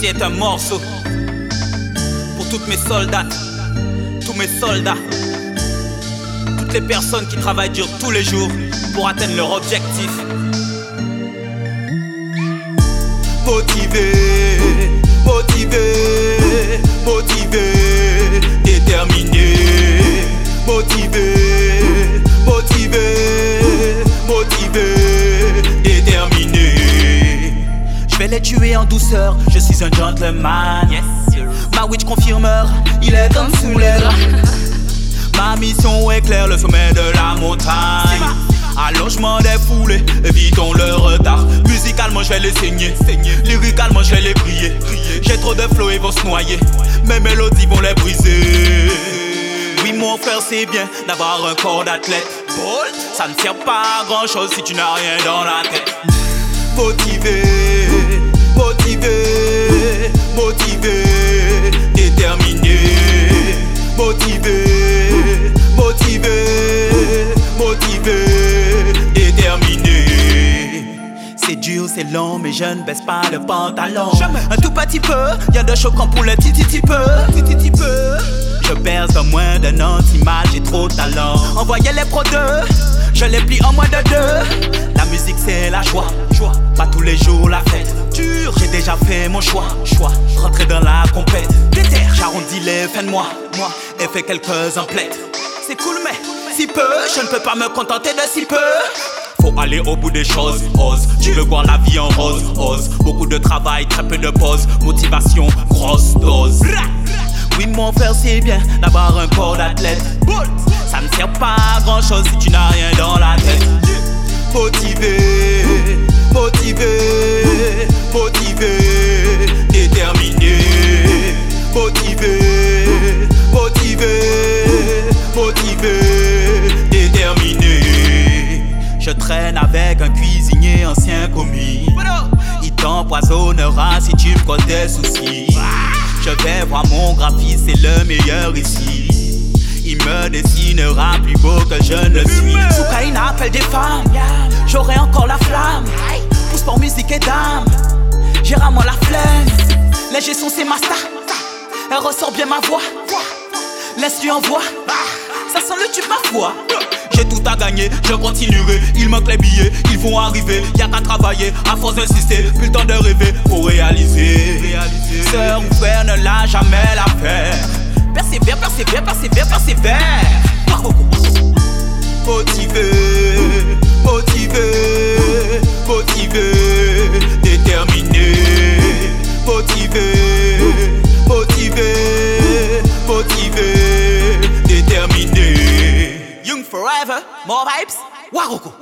Ceci est un morceau pour toutes mes soldats, tous mes soldats, toutes les personnes qui travaillent dur tous les jours pour atteindre leur objectif. Motivé, en douceur, je suis un gentleman. Yes, Ma witch confirmeur, il est comme sous les Ma mission est claire, le sommet de la montagne. Allongement des foulées, évitons le retard. Musicalement, je vais les saigner. Lyricalement, je vais les briller. J'ai trop de flow, ils vont se noyer. Mes mélodies vont les briser. Oui, mon frère, c'est bien d'avoir un corps d'athlète. Ça ne sert pas à grand chose si tu n'as rien dans la tête. Motivé, motivé, motivé, déterminé. Motivé, motivé, motivé, déterminé. C'est dur, c'est long, mais je ne baisse pas le pantalon. Un tout petit peu, y'a de choquant pour le titi petit peu, titi peu. Je perce dans moins d'un an, mal, j'ai trop de talent. Envoyez les pro deux, je les plie en moins de deux. La musique c'est la joie, joie. Pas tous les jours la fête. Dur, j'ai déjà fait mon choix, choix. Rentrer dans la compète. J'arrondis les fins de mois, moi, et fais quelques emplettes. C'est cool, mais si peu, je ne peux pas me contenter de si peu. Faut aller au bout des choses, ose. Tu veux voir la vie en rose, ose. Beaucoup de travail, très peu de pause. Motivation, grosse dose. Oui, mon frère, c'est bien d'avoir un corps d'athlète. Ça ne sert pas à grand chose si tu n'as rien dans la tête. Motivé, motivé, motivé, déterminé. Motivé, motivé, motivé, déterminé. Je traîne avec un cuisinier ancien commis. Il t'empoisonnera si tu me causes des soucis. Je vais voir mon graphiste, c'est le meilleur ici. Il me dessinera plus beau que je ne suis. Soukaina appelle des femmes, j'aurai encore la flamme. Pousse pour musique et dame, j'ai moi la flemme. Les gestions c'est ma star, elle ressort bien ma voix. Laisse-lui envoie, ça sent le tube ma foi. J'ai tout à gagner, je continuerai. Il manque les billets, ils vont arriver. Y'a qu'à travailler, à force d'insister. Plus le temps de rêver pour réaliser. Motivé, motivé, motivé, déterminé. Motivé, motivé, motivé, déterminé. Young forever, more vibes, Waroko.